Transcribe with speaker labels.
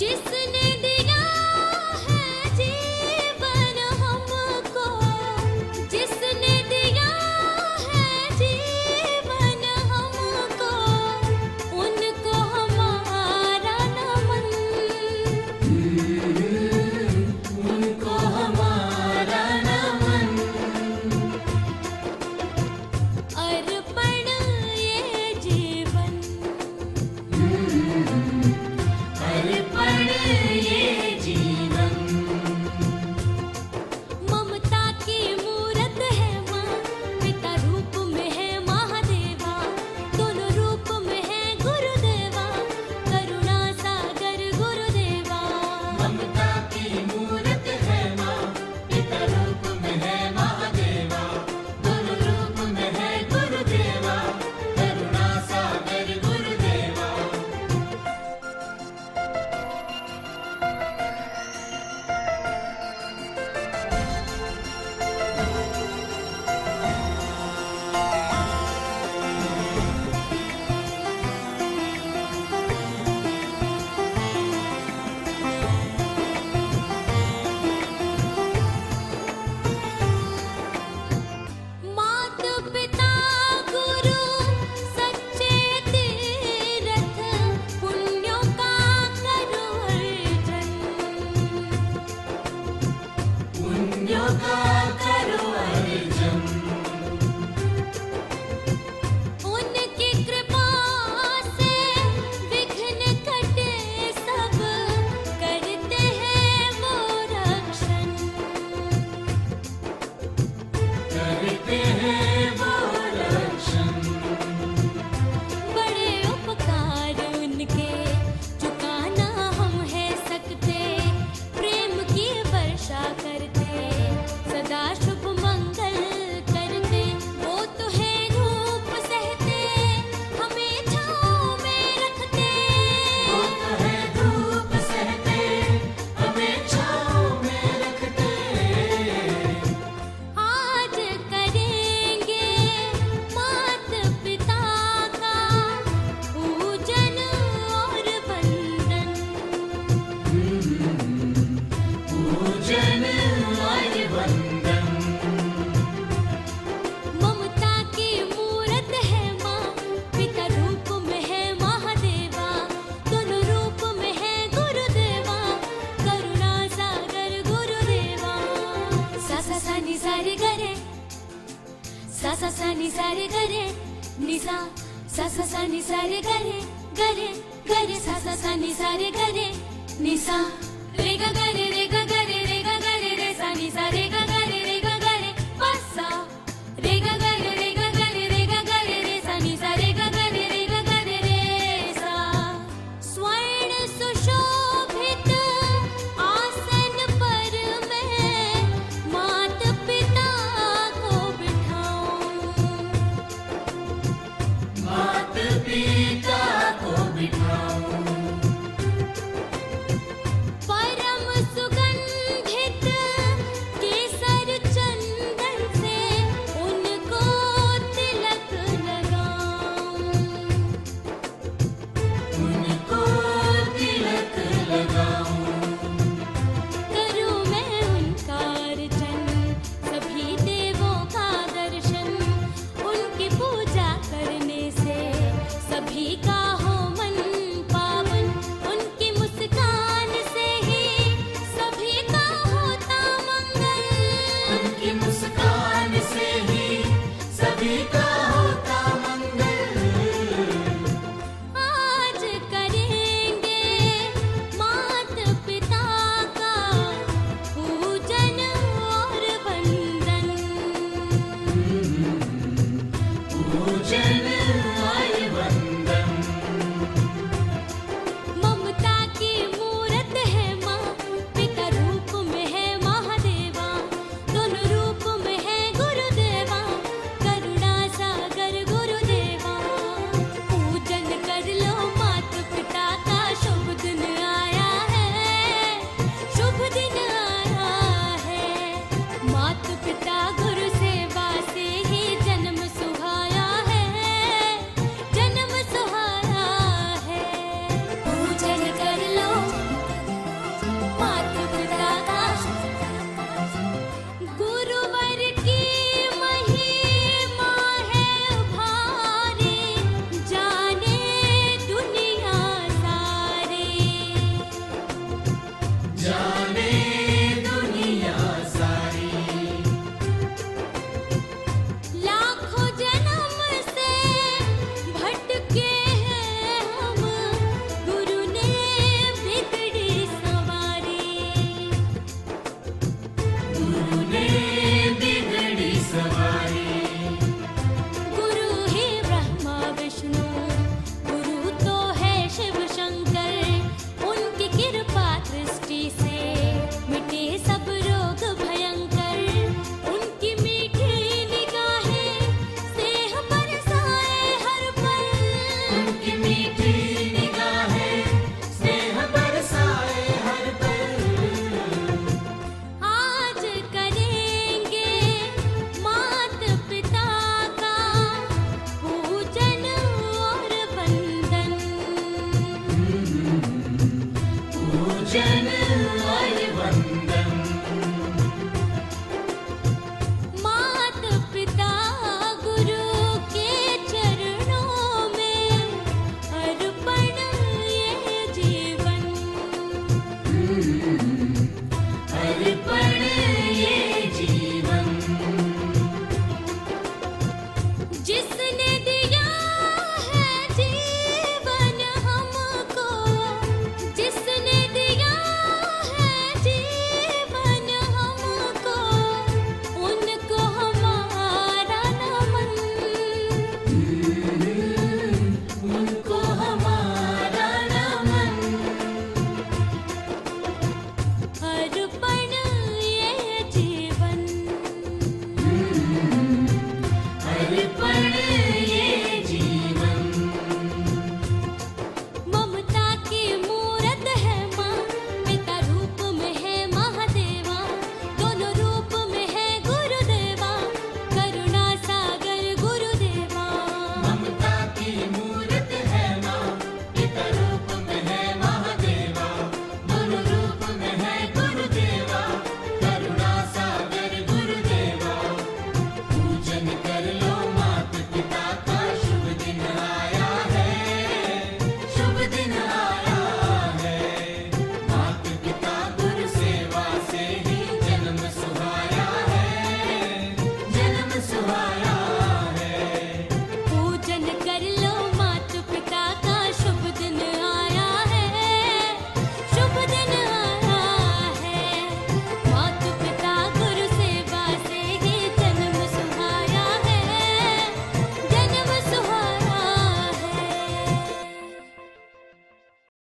Speaker 1: जिस your God. नि सा रे गरे निसा सा सा सा नि सा रे गरे गरे गरे सा सा सा नि सा रे गरे निसा रे ग ग